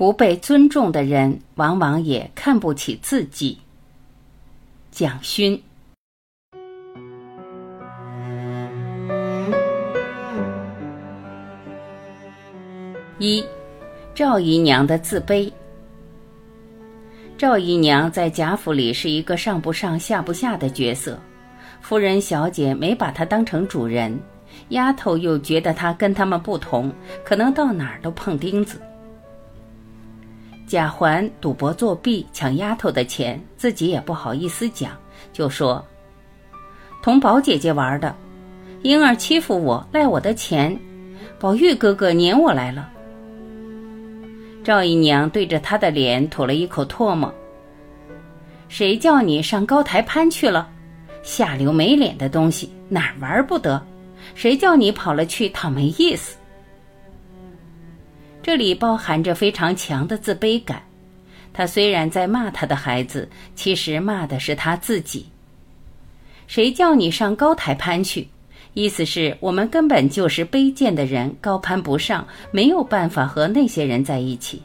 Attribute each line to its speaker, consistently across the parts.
Speaker 1: 不被尊重的人，往往也看不起自己。蒋勋。一，赵姨娘的自卑。赵姨娘在贾府里是一个上不上下不下的角色，夫人小姐没把她当成主人，丫头又觉得她跟他们不同，可能到哪儿都碰钉子。贾环赌博作弊抢丫头的钱，自己也不好意思讲，就说：“同宝姐姐玩的，婴儿欺负我，赖我的钱，宝玉哥哥撵我来了。”赵姨娘对着他的脸吐了一口唾沫：“谁叫你上高台攀去了？下流没脸的东西，哪儿玩不得？谁叫你跑了去讨没意思？”这里包含着非常强的自卑感。他虽然在骂他的孩子，其实骂的是他自己。谁叫你上高台攀去？意思是我们根本就是卑贱的人，高攀不上，没有办法和那些人在一起。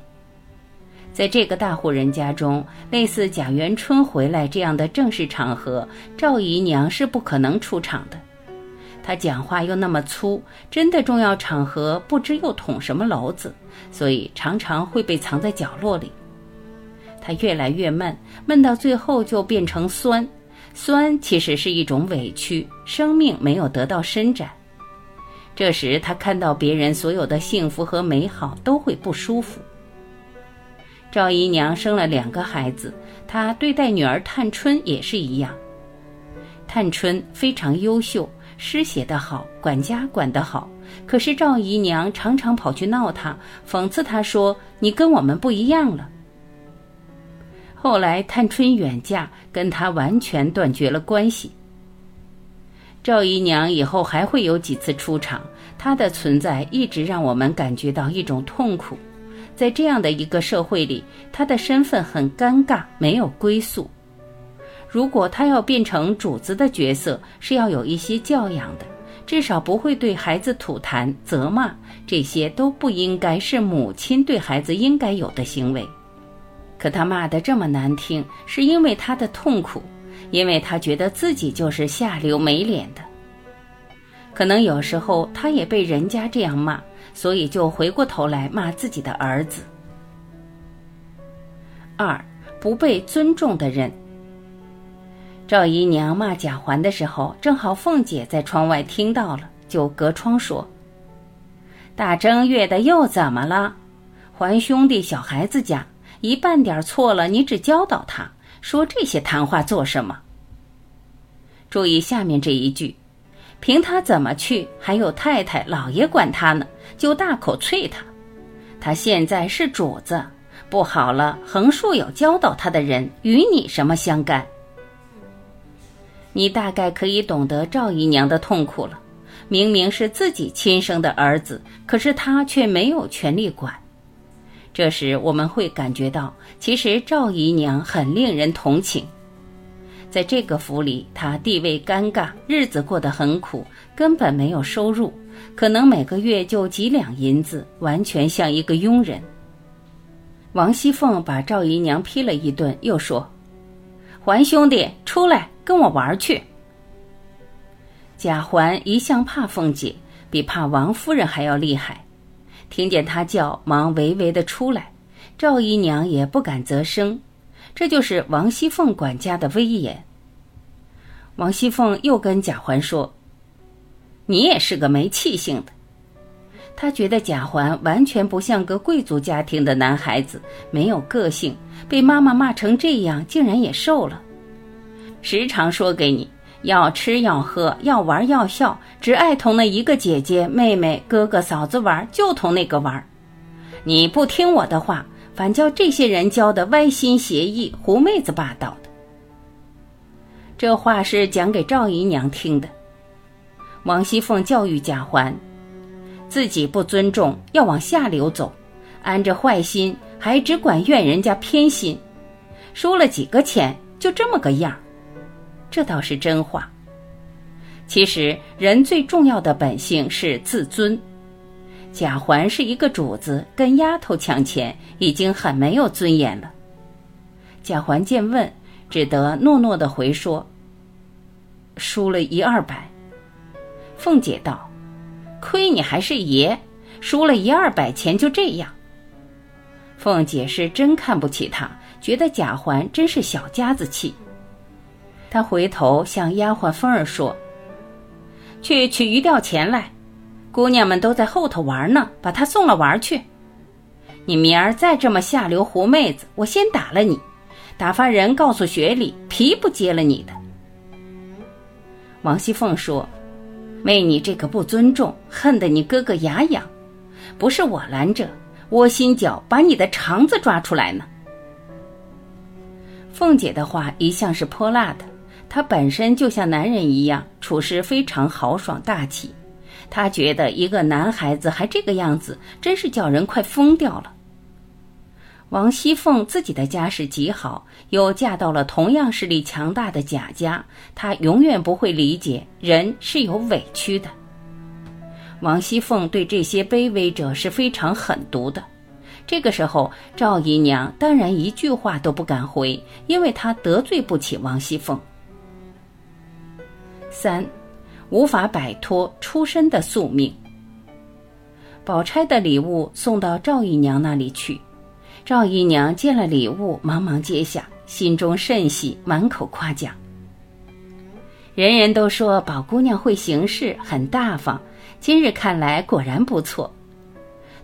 Speaker 1: 在这个大户人家中，类似贾元春回来这样的正式场合，赵姨娘是不可能出场的。他讲话又那么粗，真的重要场合不知又捅什么娄子，所以常常会被藏在角落里。他越来越闷，闷到最后就变成酸，酸其实是一种委屈，生命没有得到伸展。这时他看到别人所有的幸福和美好，都会不舒服。赵姨娘生了两个孩子，她对待女儿探春也是一样。探春非常优秀。诗写得好，管家管得好，可是赵姨娘常常跑去闹他，讽刺他说：“你跟我们不一样了。”后来探春远嫁，跟他完全断绝了关系。赵姨娘以后还会有几次出场，她的存在一直让我们感觉到一种痛苦。在这样的一个社会里，她的身份很尴尬，没有归宿。如果他要变成主子的角色，是要有一些教养的，至少不会对孩子吐痰、责骂，这些都不应该是母亲对孩子应该有的行为。可他骂得这么难听，是因为他的痛苦，因为他觉得自己就是下流没脸的。可能有时候他也被人家这样骂，所以就回过头来骂自己的儿子。二，不被尊重的人。赵姨娘骂贾环的时候，正好凤姐在窗外听到了，就隔窗说：“大正月的又怎么了？环兄弟小孩子家，一半点错了，你只教导他，说这些谈话做什么？注意下面这一句，凭他怎么去，还有太太老爷管他呢，就大口啐他。他现在是主子，不好了，横竖有教导他的人，与你什么相干？”你大概可以懂得赵姨娘的痛苦了。明明是自己亲生的儿子，可是她却没有权利管。这时我们会感觉到，其实赵姨娘很令人同情。在这个府里，她地位尴尬，日子过得很苦，根本没有收入，可能每个月就几两银子，完全像一个佣人。王熙凤把赵姨娘批了一顿，又说：“环兄弟，出来。”跟我玩去。贾环一向怕凤姐，比怕王夫人还要厉害。听见她叫，忙微微的出来。赵姨娘也不敢啧声。这就是王熙凤管家的威严。王熙凤又跟贾环说：“你也是个没气性的。”她觉得贾环完全不像个贵族家庭的男孩子，没有个性，被妈妈骂成这样，竟然也瘦了。时常说给你要吃要喝要玩要笑，只爱同那一个姐姐妹妹哥哥嫂子玩，就同那个玩。你不听我的话，反叫这些人教的歪心邪意、狐妹子霸道的。这话是讲给赵姨娘听的。王熙凤教育贾环，自己不尊重，要往下流走，安着坏心，还只管怨人家偏心，输了几个钱，就这么个样。这倒是真话。其实，人最重要的本性是自尊。贾环是一个主子，跟丫头抢钱，已经很没有尊严了。贾环见问，只得诺诺的回说：“输了一二百。”凤姐道：“亏你还是爷，输了一二百钱就这样。”凤姐是真看不起他，觉得贾环真是小家子气。他回头向丫鬟凤儿说：“去取鱼钓钱来。”姑娘们都在后头玩呢，把她送了玩去。你明儿再这么下流狐妹子，我先打了你，打发人告诉雪里，皮不接了你的。王熙凤说：“为你这个不尊重，恨得你哥哥牙痒，不是我拦着，窝心脚把你的肠子抓出来呢。”凤姐的话一向是泼辣的，她本身就像男人一样，处事非常豪爽大气。他觉得一个男孩子还这个样子，真是叫人快疯掉了。王熙凤自己的家世极好，又嫁到了同样势力强大的贾家，她永远不会理解人是有委屈的。王熙凤对这些卑微者是非常狠毒的。这个时候，赵姨娘当然一句话都不敢回，因为她得罪不起王熙凤。三。无法摆脱出身的宿命。宝钗的礼物送到赵姨娘那里去，赵姨娘见了礼物，忙忙接下，心中甚喜，满口夸奖。人人都说宝姑娘会行事，很大方，今日看来果然不错。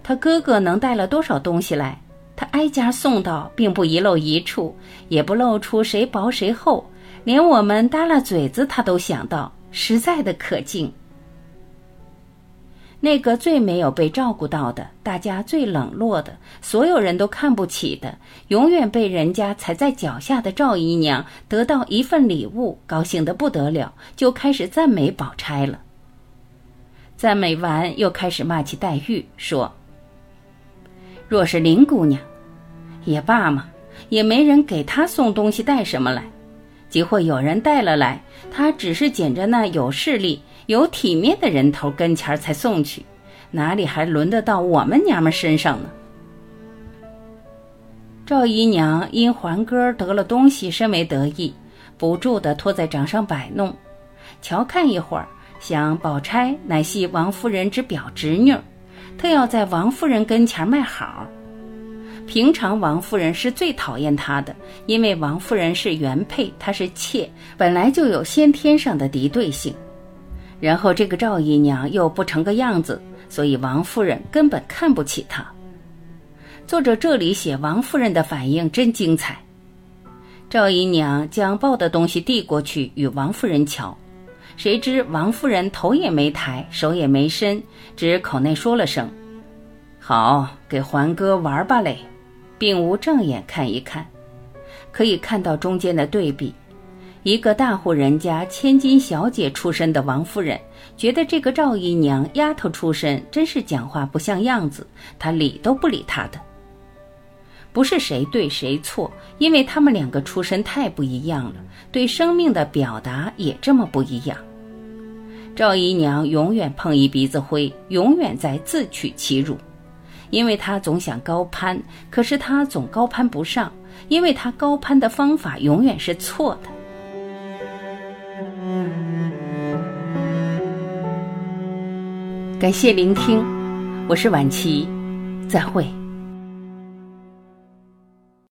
Speaker 1: 她哥哥能带了多少东西来？她挨家送到，并不遗漏一处，也不露出谁薄谁厚，连我们耷拉嘴子，他都想到。实在的可敬。那个最没有被照顾到的，大家最冷落的，所有人都看不起的，永远被人家踩在脚下的赵姨娘，得到一份礼物，高兴的不得了，就开始赞美宝钗了。赞美完，又开始骂起黛玉，说：“若是林姑娘，也罢嘛，也没人给她送东西带什么来。”即或有人带了来，他只是捡着那有势力、有体面的人头跟前才送去，哪里还轮得到我们娘们身上呢？赵姨娘因环哥得了东西，甚为得意，不住地托在掌上摆弄，瞧看一会儿，想宝钗乃系王夫人之表侄女，特要在王夫人跟前卖好。平常王夫人是最讨厌她的，因为王夫人是原配，她是妾，本来就有先天上的敌对性。然后这个赵姨娘又不成个样子，所以王夫人根本看不起她。作者这里写王夫人的反应真精彩。赵姨娘将抱的东西递过去与王夫人瞧，谁知王夫人头也没抬，手也没伸，只口内说了声：“好，给环哥玩吧嘞。”并无正眼看一看，可以看到中间的对比：一个大户人家千金小姐出身的王夫人，觉得这个赵姨娘丫头出身，真是讲话不像样子，她理都不理她的。不是谁对谁错，因为他们两个出身太不一样了，对生命的表达也这么不一样。赵姨娘永远碰一鼻子灰，永远在自取其辱。因为他总想高攀，可是他总高攀不上，因为他高攀的方法永远是错的。感谢聆听，我是婉琪，再会。